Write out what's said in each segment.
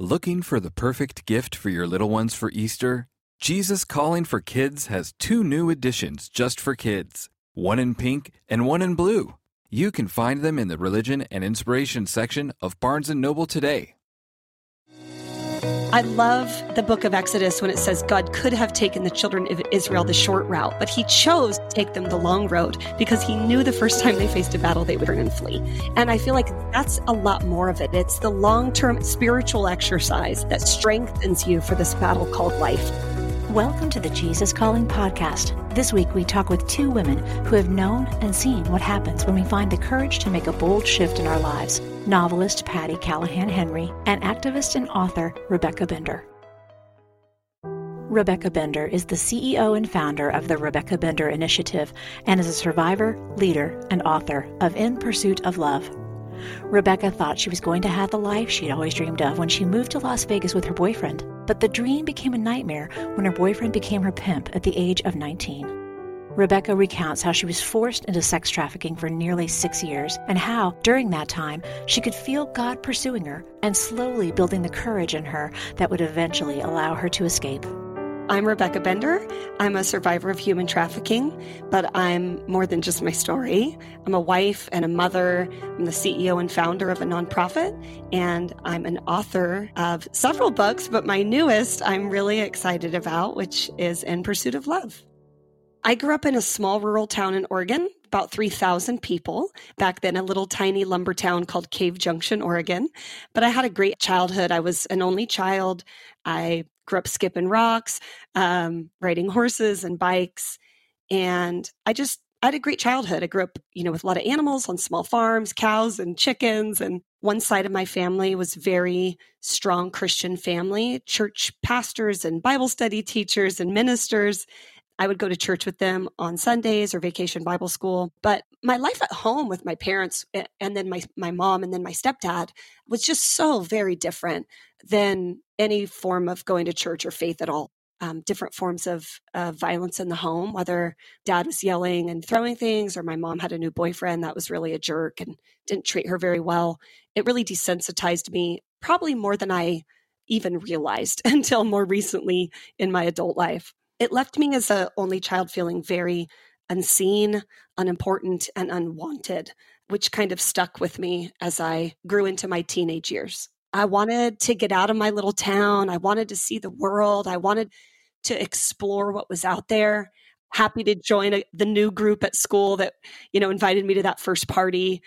Looking for the perfect gift for your little ones for Easter? Jesus Calling for Kids has two new editions just for kids one in pink and one in blue. You can find them in the religion and inspiration section of Barnes & Noble today. I love the book of Exodus when it says God could have taken the children of Israel the short route, but he chose to take them the long road because he knew the first time they faced a battle, they would turn and flee. And I feel like that's a lot more of it. It's the long term spiritual exercise that strengthens you for this battle called life. Welcome to the Jesus Calling Podcast. This week, we talk with two women who have known and seen what happens when we find the courage to make a bold shift in our lives novelist Patti Callahan Henry and activist and author Rebecca Bender. Rebecca Bender is the CEO and founder of the Rebecca Bender Initiative and is a survivor, leader, and author of In Pursuit of Love Rebecca thought she was going to have the life she'd always dreamed of when she moved to Las Vegas with her boyfriend, but the dream became a nightmare when her boyfriend became her pimp at the age of 19. Rebecca recounts how she was forced into sex trafficking for nearly six years and how, during that time, she could feel God pursuing her and slowly building the courage in her that would eventually allow her to escape. I'm Rebecca Bender. I'm a survivor of human trafficking, but I'm more than just my story. I'm a wife and a mother. I'm the CEO and founder of a nonprofit, and I'm an author of several books, but my newest I'm really excited about, which is In Pursuit of Love. I grew up in a small rural town in Oregon, about 3,000 people. Back then, a little tiny lumber town called Cave Junction, Oregon. But I had a great childhood. I was an only child. I grew up skipping rocks, um, riding horses and bikes. And I just, I had a great childhood. I grew up, you know, with a lot of animals on small farms, cows and chickens. And one side of my family was very strong Christian family, church pastors and Bible study teachers and ministers. I would go to church with them on Sundays or vacation Bible school. But my life at home with my parents and then my, my mom and then my stepdad was just so very different than any form of going to church or faith at all. Um, different forms of uh, violence in the home, whether dad was yelling and throwing things, or my mom had a new boyfriend that was really a jerk and didn't treat her very well. It really desensitized me, probably more than I even realized until more recently in my adult life. It left me as a only child feeling very unseen, unimportant, and unwanted, which kind of stuck with me as I grew into my teenage years. I wanted to get out of my little town. I wanted to see the world. I wanted to explore what was out there. Happy to join a, the new group at school that, you know, invited me to that first party.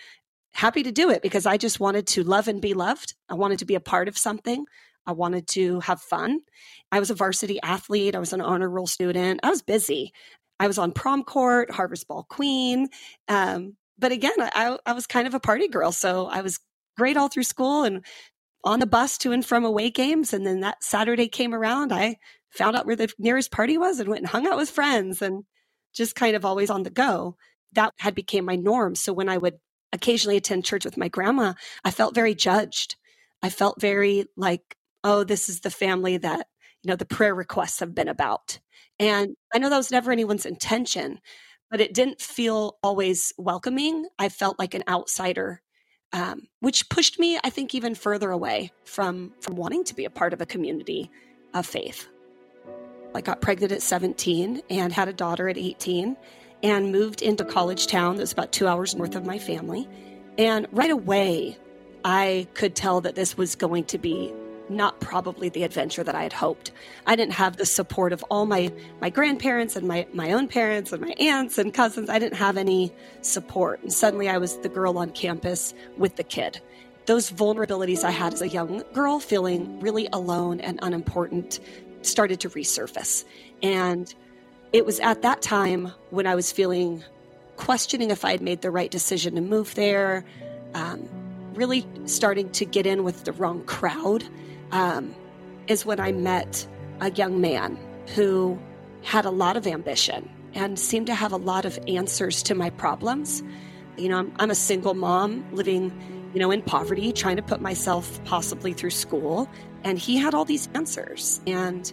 Happy to do it because I just wanted to love and be loved. I wanted to be a part of something. I wanted to have fun. I was a varsity athlete. I was an honor roll student. I was busy. I was on prom court, Harvest Ball Queen. Um, but again, I, I was kind of a party girl. So I was great all through school and on the bus to and from away games. And then that Saturday came around, I found out where the nearest party was and went and hung out with friends and just kind of always on the go. That had became my norm. So when I would occasionally attend church with my grandma, I felt very judged. I felt very like, oh, this is the family that, you know, the prayer requests have been about. And I know that was never anyone's intention, but it didn't feel always welcoming. I felt like an outsider um, which pushed me, I think, even further away from from wanting to be a part of a community of faith. I got pregnant at 17 and had a daughter at 18 and moved into college town that was about two hours north of my family. And right away, I could tell that this was going to be not probably the adventure that I had hoped. I didn't have the support of all my my grandparents and my my own parents and my aunts and cousins. I didn't have any support. And suddenly I was the girl on campus with the kid. Those vulnerabilities I had as a young girl feeling really alone and unimportant started to resurface. And it was at that time when I was feeling questioning if I had made the right decision to move there, um, really starting to get in with the wrong crowd um, is when I met a young man who had a lot of ambition and seemed to have a lot of answers to my problems. You know, I'm, I'm a single mom living, you know, in poverty, trying to put myself possibly through school. And he had all these answers. And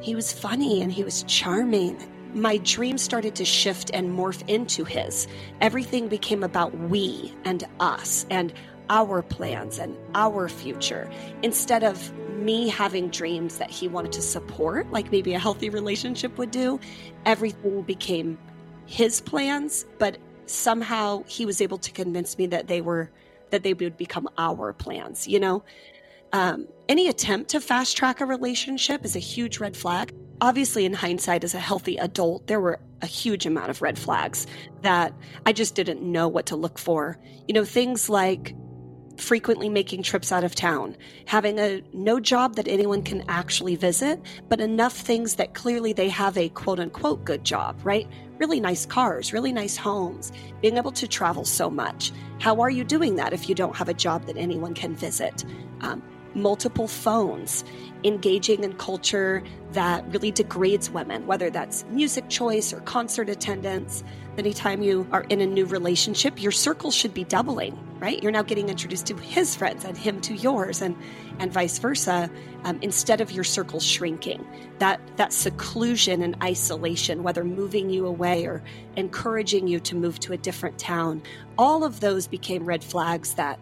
he was funny and he was charming. My dreams started to shift and morph into his. Everything became about we and us and our plans and our future instead of me having dreams that he wanted to support, like maybe a healthy relationship would do, everything became his plans, but somehow he was able to convince me that they were that they would become our plans, you know? Um, any attempt to fast track a relationship is a huge red flag. Obviously, in hindsight, as a healthy adult, there were a huge amount of red flags that I just didn't know what to look for. You know, things like frequently making trips out of town, having a no job that anyone can actually visit, but enough things that clearly they have a quote unquote good job, right? Really nice cars, really nice homes, being able to travel so much. How are you doing that if you don't have a job that anyone can visit? Um, multiple phones, engaging in culture that really degrades women, whether that's music choice or concert attendance. Anytime you are in a new relationship, your circle should be doubling, right? You're now getting introduced to his friends and him to yours, and and vice versa. Um, instead of your circle shrinking, that that seclusion and isolation, whether moving you away or encouraging you to move to a different town, all of those became red flags that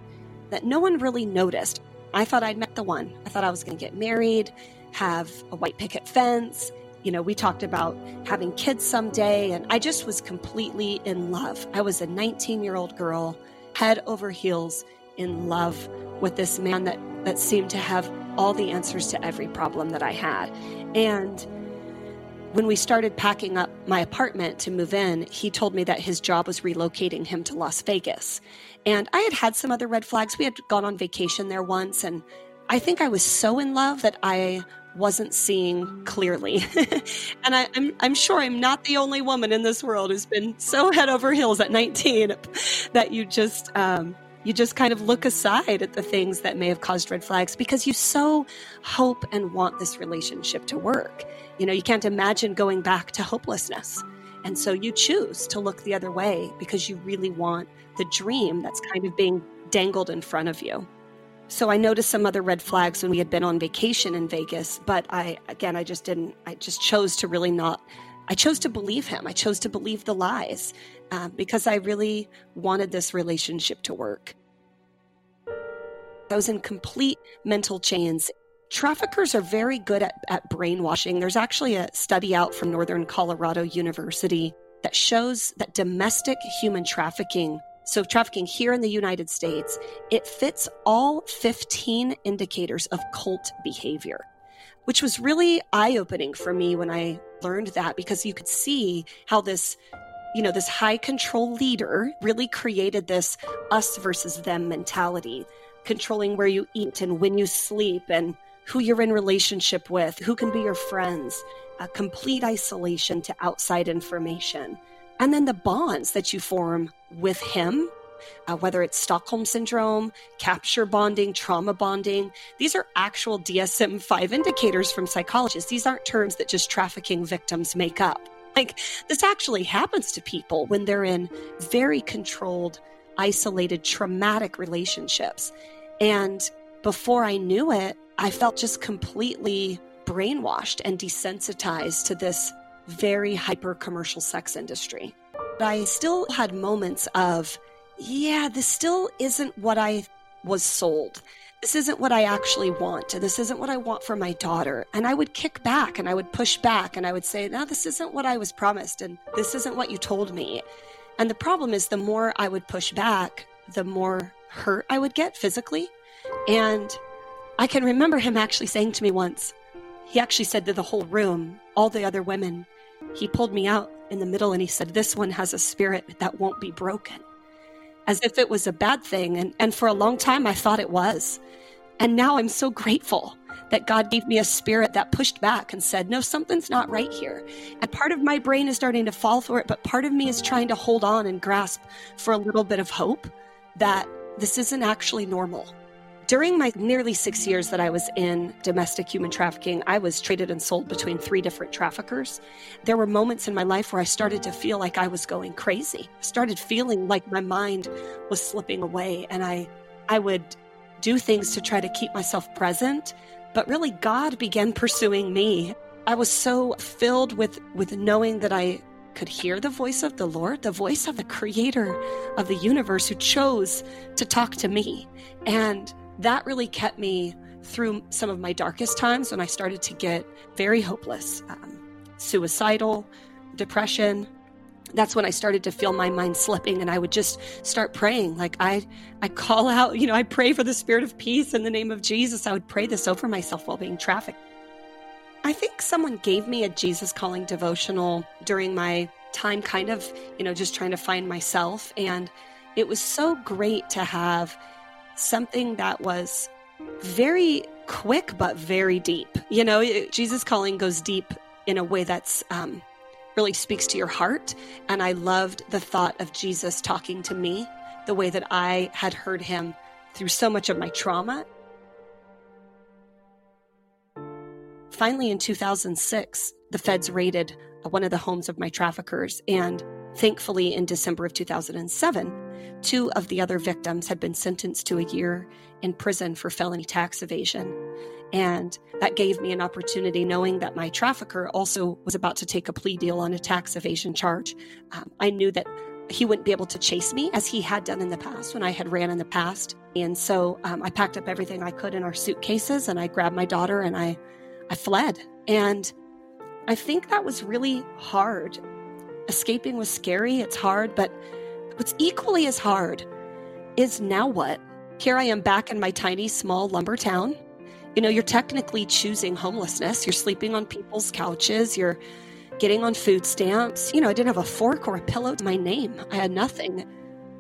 that no one really noticed. I thought I'd met the one. I thought I was going to get married, have a white picket fence. You know, we talked about having kids someday, and I just was completely in love. I was a 19 year old girl, head over heels in love with this man that, that seemed to have all the answers to every problem that I had. And when we started packing up my apartment to move in, he told me that his job was relocating him to Las Vegas. And I had had some other red flags. We had gone on vacation there once, and I think I was so in love that I wasn't seeing clearly. and I, am sure I'm not the only woman in this world who's been so head over heels at 19 that you just um, you just kind of look aside at the things that may have caused red flags because you so hope and want this relationship to work. You know, you can't imagine going back to hopelessness. And so you choose to look the other way because you really want the dream that's kind of being dangled in front of you. So I noticed some other red flags when we had been on vacation in Vegas, but I, again, I just didn't, I just chose to really not, I chose to believe him. I chose to believe the lies uh, because I really wanted this relationship to work. I was in complete mental chains. Traffickers are very good at, at brainwashing. There's actually a study out from Northern Colorado University that shows that domestic human trafficking so, trafficking here in the United States, it fits all 15 indicators of cult behavior, which was really eye opening for me when I learned that because you could see how this, you know, this high control leader really created this us versus them mentality, controlling where you eat and when you sleep and who you're in relationship with, who can be your friends, a complete isolation to outside information. And then the bonds that you form with him, uh, whether it's Stockholm syndrome, capture bonding, trauma bonding, these are actual DSM 5 indicators from psychologists. These aren't terms that just trafficking victims make up. Like, this actually happens to people when they're in very controlled, isolated, traumatic relationships. And before I knew it, I felt just completely brainwashed and desensitized to this very hyper commercial sex industry. But I still had moments of, yeah, this still isn't what I was sold. This isn't what I actually want. And this isn't what I want for my daughter. And I would kick back and I would push back and I would say, no, this isn't what I was promised. And this isn't what you told me. And the problem is, the more I would push back, the more hurt I would get physically. And I can remember him actually saying to me once, he actually said to the whole room, all the other women, he pulled me out in the middle and he said, This one has a spirit that won't be broken. As if it was a bad thing. And, and for a long time, I thought it was. And now I'm so grateful that God gave me a spirit that pushed back and said, No, something's not right here. And part of my brain is starting to fall for it, but part of me is trying to hold on and grasp for a little bit of hope that this isn't actually normal during my nearly six years that I was in domestic human trafficking, I was traded and sold between three different traffickers. There were moments in my life where I started to feel like I was going crazy. I started feeling like my mind was slipping away, and I, I would do things to try to keep myself present. But really, God began pursuing me. I was so filled with, with knowing that I could hear the voice of the Lord, the voice of the creator of the universe who chose to talk to me. And that really kept me through some of my darkest times when I started to get very hopeless, um, suicidal, depression. That's when I started to feel my mind slipping and I would just start praying. Like I I call out, you know, I pray for the spirit of peace in the name of Jesus. I would pray this over myself while being trafficked. I think someone gave me a Jesus calling devotional during my time kind of, you know, just trying to find myself and it was so great to have something that was very quick but very deep. You know, Jesus calling goes deep in a way that's um, really speaks to your heart. And I loved the thought of Jesus talking to me the way that I had heard him through so much of my trauma. Finally, in 2006, the feds raided one of the homes of my traffickers. And thankfully, in December of 2007, Two of the other victims had been sentenced to a year in prison for felony tax evasion. And that gave me an opportunity, knowing that my trafficker also was about to take a plea deal on a tax evasion charge. Um, I knew that he wouldn't be able to chase me as he had done in the past when I had ran in the past. And so um, I packed up everything I could in our suitcases and I grabbed my daughter and I, I fled. And I think that was really hard. Escaping was scary, it's hard, but What's equally as hard is now what? Here I am back in my tiny, small lumber town. You know, you're technically choosing homelessness. You're sleeping on people's couches. You're getting on food stamps. You know, I didn't have a fork or a pillow to my name. I had nothing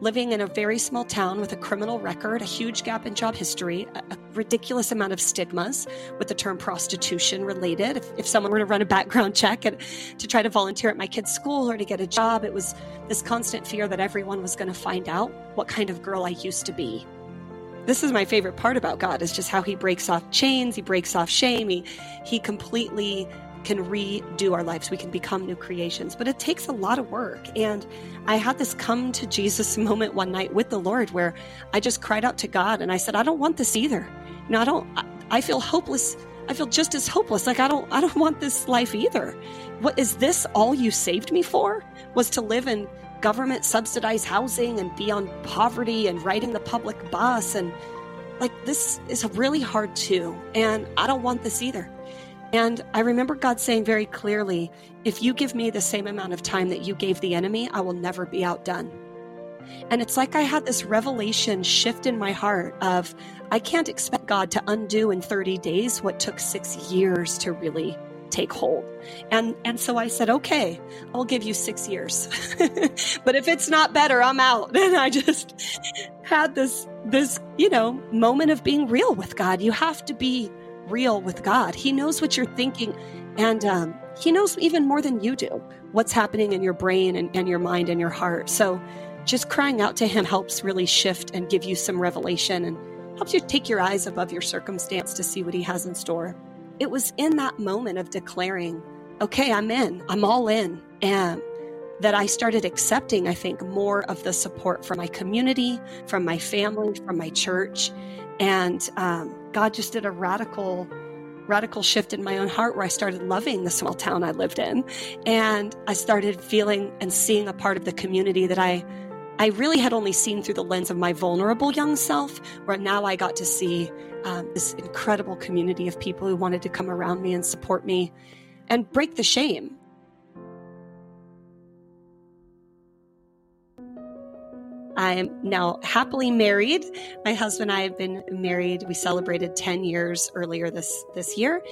living in a very small town with a criminal record, a huge gap in job history, a, ridiculous amount of stigmas with the term prostitution related. If, if someone were to run a background check and to try to volunteer at my kid's school or to get a job, it was this constant fear that everyone was going to find out what kind of girl I used to be. This is my favorite part about God is just how he breaks off chains, he breaks off shame, he, he completely can redo our lives. We can become new creations, but it takes a lot of work. And I had this come to Jesus moment one night with the Lord where I just cried out to God and I said, I don't want this either. You know, I don't, I, feel hopeless. I feel just as hopeless. Like I don't, I don't want this life either. What is this all you saved me for? Was to live in government subsidized housing and be on poverty and riding the public bus and like this is really hard too. And I don't want this either. And I remember God saying very clearly, if you give me the same amount of time that you gave the enemy, I will never be outdone. And it's like I had this revelation shift in my heart of I can't expect God to undo in 30 days what took 6 years to really take hold. And and so I said, "Okay, I'll give you 6 years. but if it's not better, I'm out." And I just had this this, you know, moment of being real with God. You have to be real with God. He knows what you're thinking, and um, He knows even more than you do what's happening in your brain and, and your mind and your heart. So, just crying out to Him helps really shift and give you some revelation and helps you take your eyes above your circumstance to see what He has in store. It was in that moment of declaring, okay, I'm in, I'm all in, and that I started accepting, I think, more of the support from my community, from my family, from my church. And um, God just did a radical, radical shift in my own heart where I started loving the small town I lived in. And I started feeling and seeing a part of the community that I, I really had only seen through the lens of my vulnerable young self, where now I got to see um, this incredible community of people who wanted to come around me and support me and break the shame I am now happily married. My husband and I have been married. We celebrated 10 years earlier this, this year,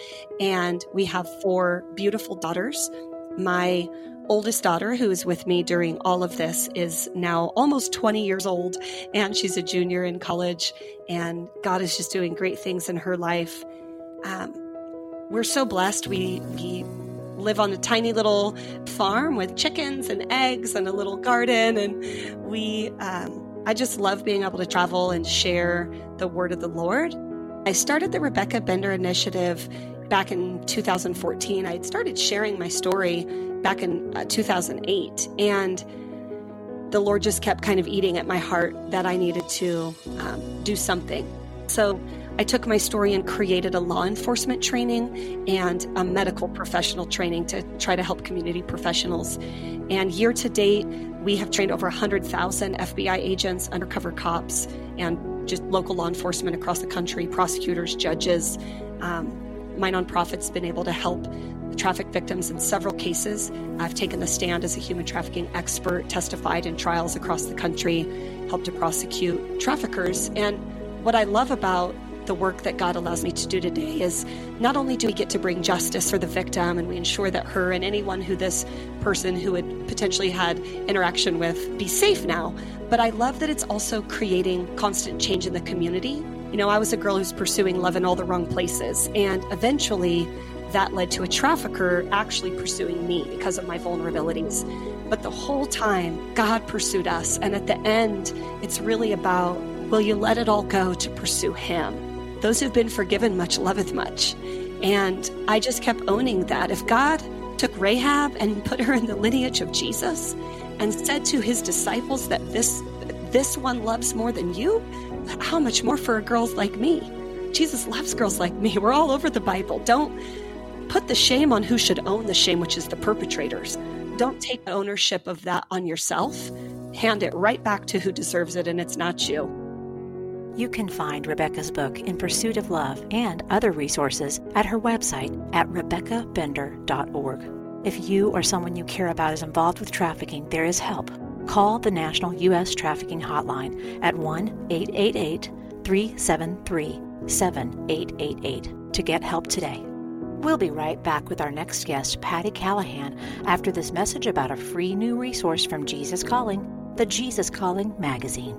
and we have four beautiful daughters. My oldest daughter, who is with me during all of this, is now almost 20 years old, and she's a junior in college, and God is just doing great things in her life. Um, we're so blessed. We, we live on a tiny little farm with chickens and eggs and a little garden. And we, um, I just love being able to travel and share the word of the Lord. I started the Rebecca Bender Initiative back in 2014. I had started sharing my story back in uh, 2008. And the Lord just kept kind of eating at my heart that I needed to um, do something. So I took my story and created a law enforcement training and a medical professional training to try to help community professionals. And year to date, we have trained over 100,000 FBI agents, undercover cops, and just local law enforcement across the country, prosecutors, judges. Um, my nonprofit's been able to help traffic victims in several cases. I've taken the stand as a human trafficking expert, testified in trials across the country, helped to prosecute traffickers. And what I love about the work that God allows me to do today is not only do we get to bring justice for the victim and we ensure that her and anyone who this person who had potentially had interaction with be safe now, but I love that it's also creating constant change in the community. You know, I was a girl who's pursuing love in all the wrong places, and eventually that led to a trafficker actually pursuing me because of my vulnerabilities. But the whole time, God pursued us. And at the end, it's really about will you let it all go to pursue Him? Those who've been forgiven much loveth much. And I just kept owning that. If God took Rahab and put her in the lineage of Jesus and said to his disciples that this this one loves more than you, how much more for girls like me? Jesus loves girls like me. We're all over the Bible. Don't put the shame on who should own the shame, which is the perpetrators. Don't take ownership of that on yourself. Hand it right back to who deserves it, and it's not you. You can find Rebecca's book, In Pursuit of Love, and other resources at her website at rebeccabender.org. If you or someone you care about is involved with trafficking, there is help. Call the National U.S. Trafficking Hotline at 1 888 373 7888 to get help today. We'll be right back with our next guest, Patti Callahan, after this message about a free new resource from Jesus Calling, the Jesus Calling magazine.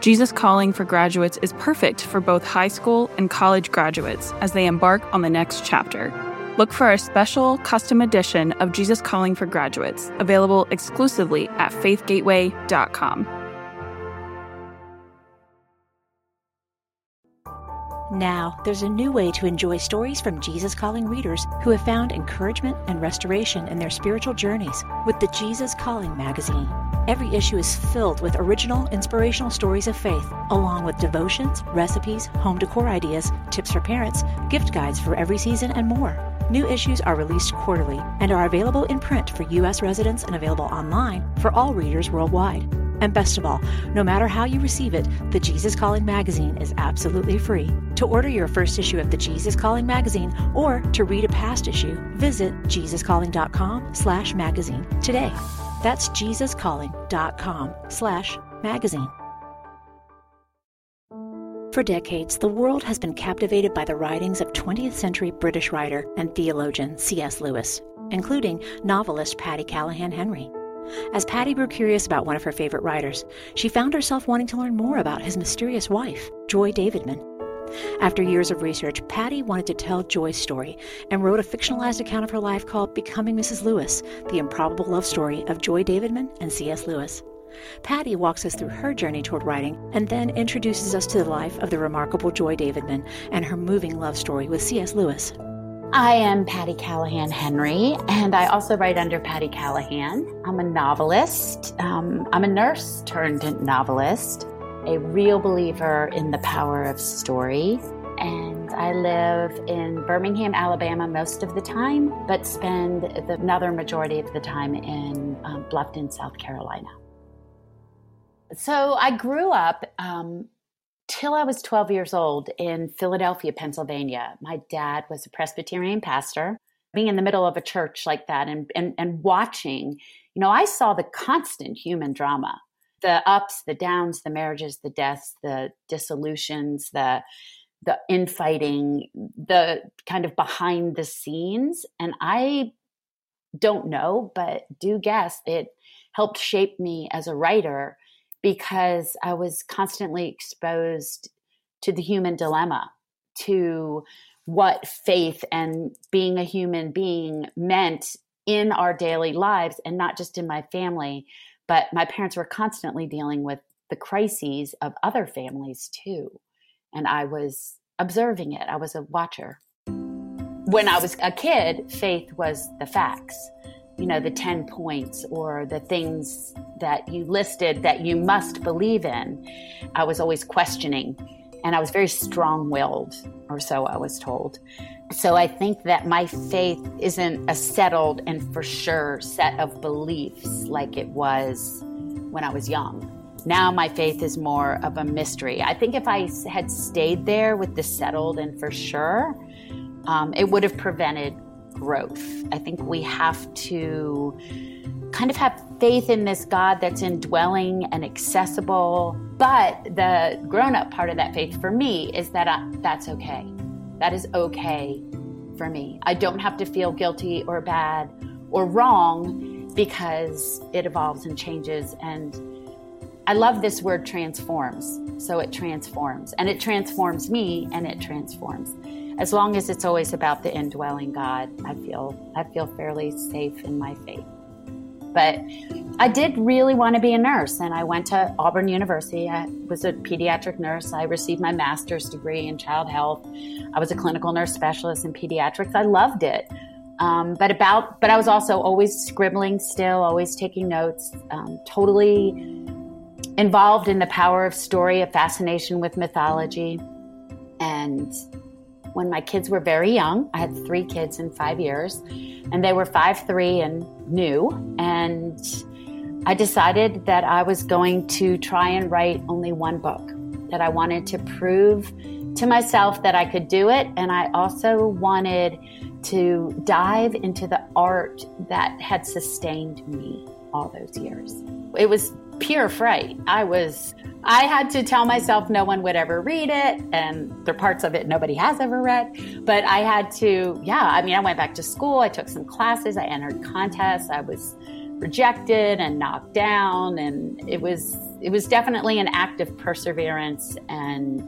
Jesus Calling for Graduates is perfect for both high school and college graduates as they embark on the next chapter. Look for a special custom edition of Jesus Calling for Graduates, available exclusively at faithgateway.com. Now, there's a new way to enjoy stories from Jesus Calling readers who have found encouragement and restoration in their spiritual journeys with the Jesus Calling magazine. Every issue is filled with original, inspirational stories of faith, along with devotions, recipes, home decor ideas, tips for parents, gift guides for every season, and more. New issues are released quarterly and are available in print for U.S. residents and available online for all readers worldwide. And best of all, no matter how you receive it, the Jesus Calling magazine is absolutely free. To order your first issue of the Jesus Calling magazine or to read a past issue, visit jesuscalling.com slash magazine today. That's jesuscalling.com slash magazine. For decades, the world has been captivated by the writings of 20th century British writer and theologian C.S. Lewis, including novelist Patti Callahan Henry. As Patti grew curious about one of her favorite writers, she found herself wanting to learn more about his mysterious wife, Joy Davidman. After years of research, Patti wanted to tell Joy's story and wrote a fictionalized account of her life called Becoming Mrs. Lewis, the improbable love story of Joy Davidman and C.S. Lewis. Patti walks us through her journey toward writing and then introduces us to the life of the remarkable Joy Davidman and her moving love story with C.S. Lewis. I am Patti Callahan Henry, and I also write under Patti Callahan. I'm a novelist. Um, I'm a nurse turned novelist, a real believer in the power of story. And I live in Birmingham, Alabama most of the time, but spend the another majority of the time in um, Bluffton, South Carolina. So I grew up um, till I was 12 years old in Philadelphia, Pennsylvania. My dad was a Presbyterian pastor. Being in the middle of a church like that and, and, and watching, you know, I saw the constant human drama the ups, the downs, the marriages, the deaths, the dissolutions, the the infighting, the kind of behind the scenes. And I don't know, but do guess it helped shape me as a writer because I was constantly exposed to the human dilemma, to what faith and being a human being meant in our daily lives, and not just in my family. But my parents were constantly dealing with the crises of other families too. And I was observing it, I was a watcher. When I was a kid, faith was the facts, you know, the 10 points or the things that you listed that you must believe in. I was always questioning, and I was very strong willed, or so I was told. So I think that my faith isn't a settled and for sure set of beliefs like it was when I was young. Now my faith is more of a mystery. I think if I had stayed there with the settled and for sure, um, it would have prevented growth. I think we have to kind of have faith in this God that's indwelling and accessible. But the grown up part of that faith for me is that I, that's okay. That is okay for me. I don't have to feel guilty or bad or wrong because it evolves and changes and I love this word transforms. So it transforms and it transforms me and it transforms. As long as it's always about the indwelling God, I feel I feel fairly safe in my faith. But I did really want to be a nurse and I went to Auburn University. I was a pediatric nurse. I received my master's degree in child health. I was a clinical nurse specialist in pediatrics. I loved it. Um, but about, but I was also always scribbling still, always taking notes, um, totally involved in the power of story, a fascination with mythology. And when my kids were very young, I had three kids in five years, and they were five, three, and new. And I decided that I was going to try and write only one book, that I wanted to prove to myself that I could do it. And I also wanted to dive into the art that had sustained me all those years. It was pure fright. I was, I had to tell myself no one would ever read it, and there are parts of it nobody has ever read. But I had to, yeah, I mean, I went back to school, I took some classes, I entered contests, I was rejected and knocked down, and it was, it was definitely an act of perseverance and,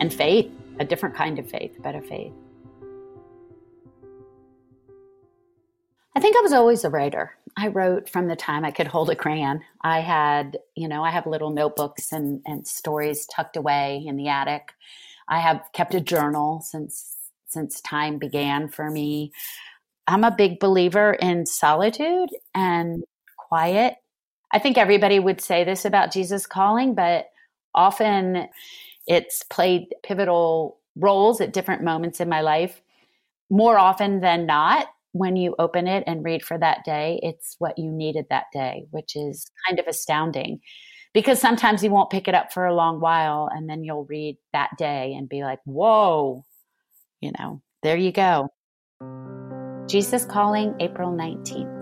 and faith, a different kind of faith, a faith. I think I was always a writer. I wrote from the time I could hold a crayon. I had, you know, I have little notebooks and, and stories tucked away in the attic. I have kept a journal since since time began for me. I'm a big believer in solitude and quiet. I think everybody would say this about Jesus calling, but often it's played pivotal roles at different moments in my life. More often than not, when you open it and read for that day, it's what you needed that day, which mm-hmm. is kind of astounding. Because sometimes you won't pick it up for a long while and then you'll read that day and be like, whoa, you know, there you go. Jesus Calling, April 19th.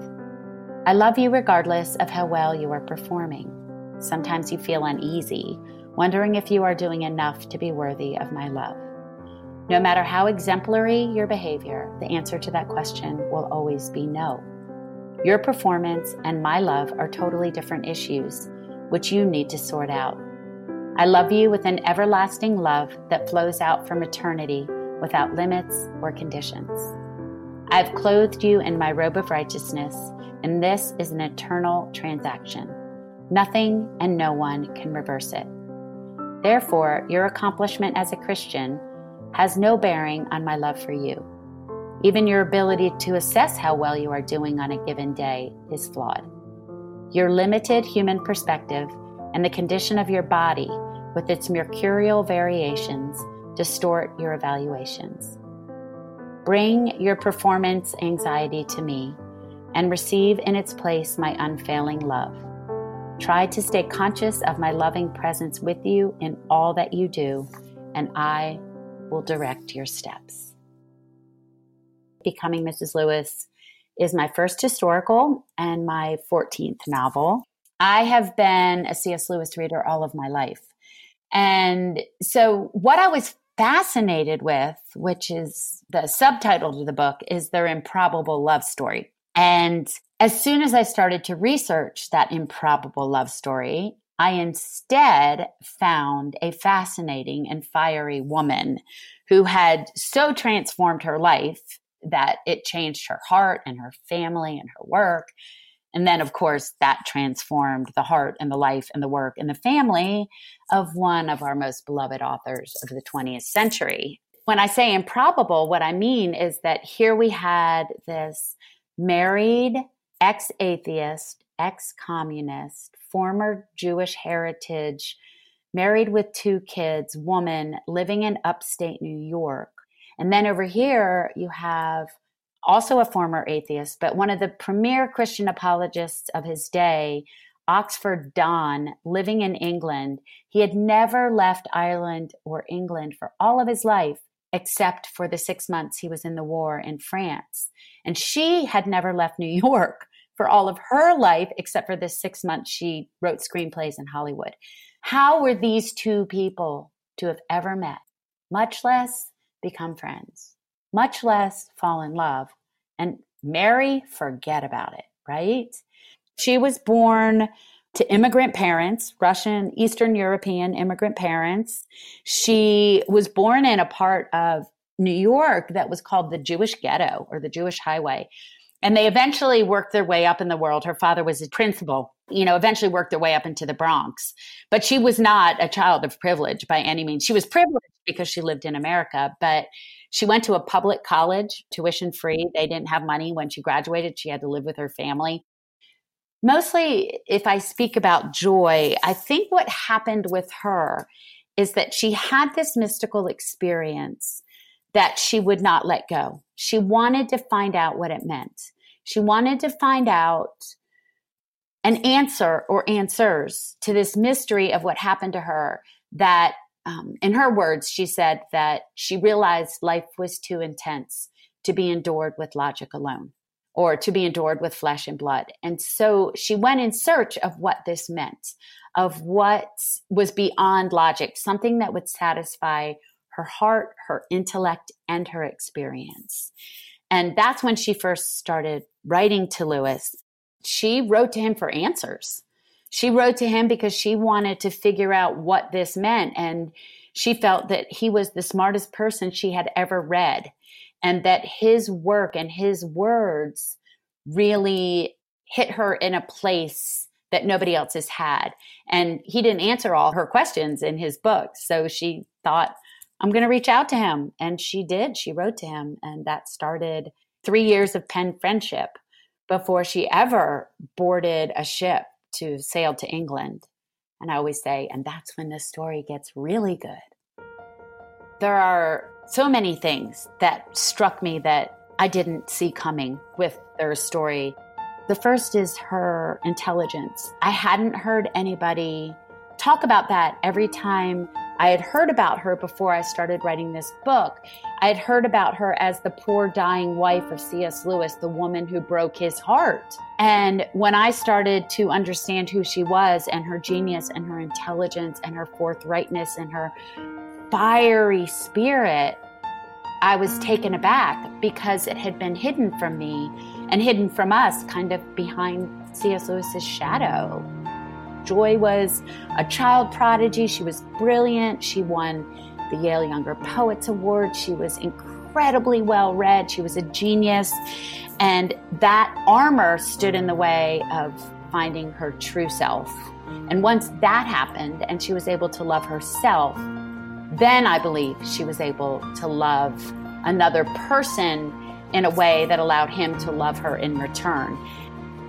I love you regardless of how well you are performing. Sometimes you feel uneasy, wondering if you are doing enough to be worthy of my love. No matter how exemplary your behavior, the answer to that question will always be no. Your performance and my love are totally different issues, which you need to sort out. I love you with an everlasting love that flows out from eternity without limits or conditions. I have clothed you in my robe of righteousness, and this is an eternal transaction. Nothing and no one can reverse it. Therefore, your accomplishment as a Christian has no bearing on my love for you. Even your ability to assess how well you are doing on a given day is flawed. Your limited human perspective and the condition of your body, with its mercurial variations, distort your evaluations. Bring your performance anxiety to me and receive in its place my unfailing love. Try to stay conscious of my loving presence with you in all that you do, and I will direct your steps. Becoming Mrs. Lewis is my first historical and my 14th novel. I have been a C.S. Lewis reader all of my life. And so, what I was fascinated with, which is the subtitle to the book, is their improbable love story. And as soon as I started to research that improbable love story, I instead found a fascinating and fiery woman who had so transformed her life that it changed her heart and her family and her work. And then, of course, that transformed the heart and the life and the work and the family of one of our most beloved authors of the 20th century. When I say improbable, what I mean is that here we had this married ex atheist, ex communist, former Jewish heritage, married with two kids, woman living in upstate New York. And then over here, you have also a former atheist, but one of the premier Christian apologists of his day, Oxford Don, living in England. He had never left Ireland or England for all of his life, except for the six months he was in the war in France. And she had never left New York for all of her life, except for this six months she wrote screenplays in Hollywood. How were these two people to have ever met, much less become friends? much less fall in love. And marry, forget about it, right? She was born to immigrant parents, Russian, Eastern European immigrant parents. She was born in a part of New York that was called the Jewish ghetto or the Jewish highway. And they eventually worked their way up in the world. Her father was a principal, you know, eventually worked their way up into the Bronx. But she was not a child of privilege by any means. She was privileged because she lived in America, but she went to a public college, tuition free. They didn't have money when she graduated. She had to live with her family. Mostly, if I speak about joy, I think what happened with her is that she had this mystical experience that she would not let go. She wanted to find out what it meant. She wanted to find out an answer or answers to this mystery of what happened to her that um, in her words, she said that she realized life was too intense to be endured with logic alone or to be endured with flesh and blood. And so she went in search of what this meant, of what was beyond logic, something that would satisfy her heart, her intellect, and her experience. And that's when she first started writing to Lewis. She wrote to him for answers she wrote to him because she wanted to figure out what this meant. And she felt that he was the smartest person she had ever read, and that his work and his words really hit her in a place that nobody else has had. And he didn't answer all her questions in his book. So she thought, I'm going to reach out to him. And she did. She wrote to him. And that started three years of pen friendship before she ever boarded a ship to sail to England. And I always say, and that's when the story gets really good. There are so many things that struck me that I didn't see coming with their story. The first is her intelligence. I hadn't heard anybody talk about that every time I had heard about her before I started writing this book. I had heard about her as the poor dying wife of C.S. Lewis, the woman who broke his heart. And when I started to understand who she was and her genius and her intelligence and her forthrightness and her fiery spirit, I was taken aback because it had been hidden from me and hidden from us, kind of behind C.S. Lewis's shadow. Joy was a child prodigy. She was brilliant. She won the Yale Younger Poets Award. She was incredibly well read. She was a genius. And that armor stood in the way of finding her true self. And once that happened and she was able to love herself, then I believe she was able to love another person in a way that allowed him to love her in return.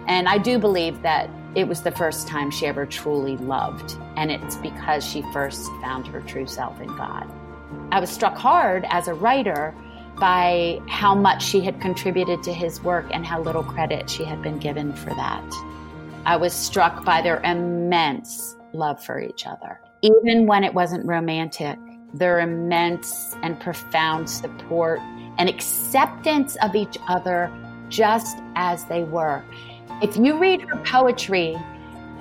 And I do believe that it was the first time she ever truly loved. And it's because she first found her true self in God. I was struck hard as a writer by how much she had contributed to his work and how little credit she had been given for that. I was struck by their immense love for each other, even when it wasn't romantic, their immense and profound support and acceptance of each other just as they were. If you read her poetry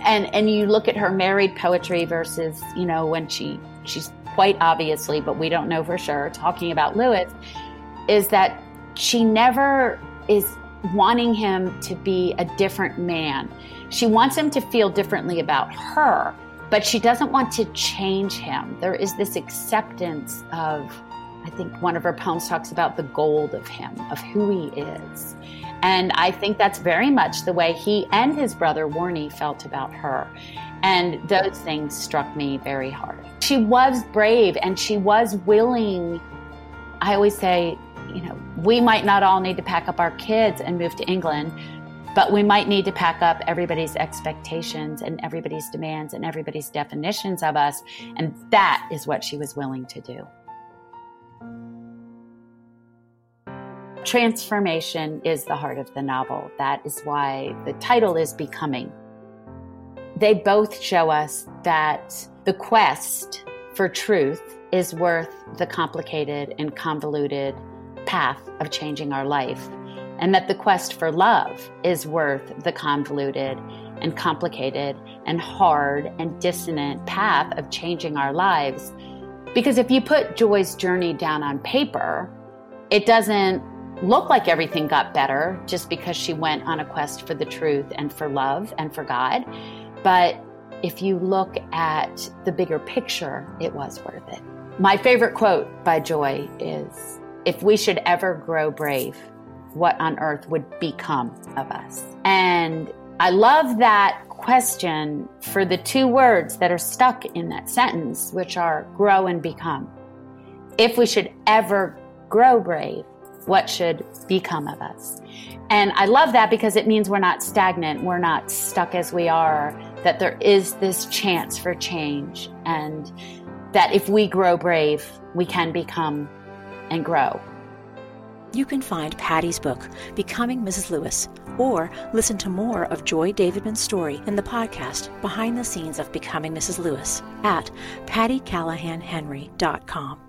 and and you look at her married poetry versus, you know, when she she's quite obviously, but we don't know for sure, talking about Lewis, is that she never is wanting him to be a different man. She wants him to feel differently about her, but she doesn't want to change him. There is this acceptance of I think one of her poems talks about the gold of him, of who he is. And I think that's very much the way he and his brother Warnie felt about her. And those things struck me very hard. She was brave and she was willing. I always say, you know, we might not all need to pack up our kids and move to England, but we might need to pack up everybody's expectations and everybody's demands and everybody's definitions of us. And that is what she was willing to do. Transformation is the heart of the novel. That is why the title is Becoming. They both show us that the quest for truth is worth the complicated and convoluted path of changing our life, and that the quest for love is worth the convoluted and complicated and hard and dissonant path of changing our lives. Because if you put Joy's journey down on paper, it doesn't look like everything got better just because she went on a quest for the truth and for love and for God. But if you look at the bigger picture, it was worth it. My favorite quote by Joy is If we should ever grow brave, what on earth would become of us? And I love that question for the two words that are stuck in that sentence, which are grow and become. If we should ever grow brave, what should become of us. And I love that because it means we're not stagnant, we're not stuck as we are, that there is this chance for change, and that if we grow brave, we can become and grow. You can find Patti's book, Becoming Mrs. Lewis, or listen to more of Joy Davidman's story in the podcast Behind the Scenes of Becoming Mrs. Lewis at patticallahanhenry.com.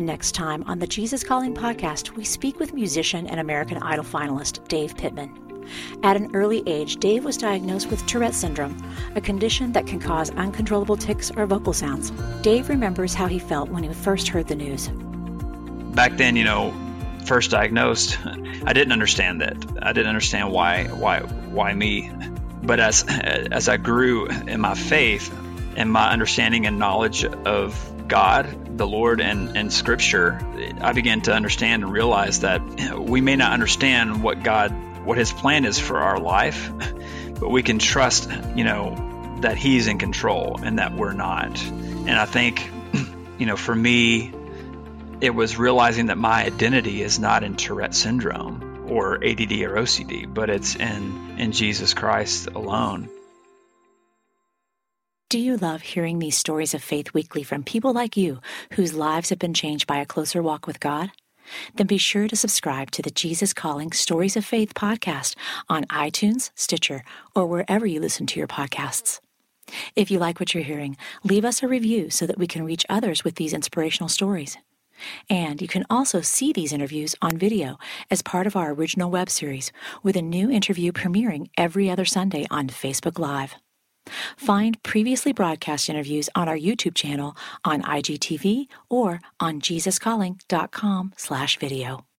Next time on the Jesus Calling podcast, we speak with musician and American Idol finalist Dave Pittman. At an early age, Dave was diagnosed with Tourette syndrome, a condition that can cause uncontrollable tics or vocal sounds. Dave remembers how he felt when he first heard the news. Back then, you know, first diagnosed, I didn't understand that. I didn't understand why why why me. But as as I grew in my faith and my understanding and knowledge of God, the Lord, and, and Scripture, I began to understand and realize that we may not understand what God, what His plan is for our life, but we can trust, you know, that He's in control and that we're not. And I think, you know, for me, it was realizing that my identity is not in Tourette syndrome or ADD or OCD, but it's in in Jesus Christ alone. Do you love hearing these stories of faith weekly from people like you whose lives have been changed by a closer walk with God? Then be sure to subscribe to the Jesus Calling Stories of Faith podcast on iTunes, Stitcher, or wherever you listen to your podcasts. If you like what you're hearing, leave us a review so that we can reach others with these inspirational stories. And you can also see these interviews on video as part of our original web series, with a new interview premiering every other Sunday on Facebook Live. Find previously broadcast interviews on our YouTube channel on IGTV or on JesusCalling.com slash video.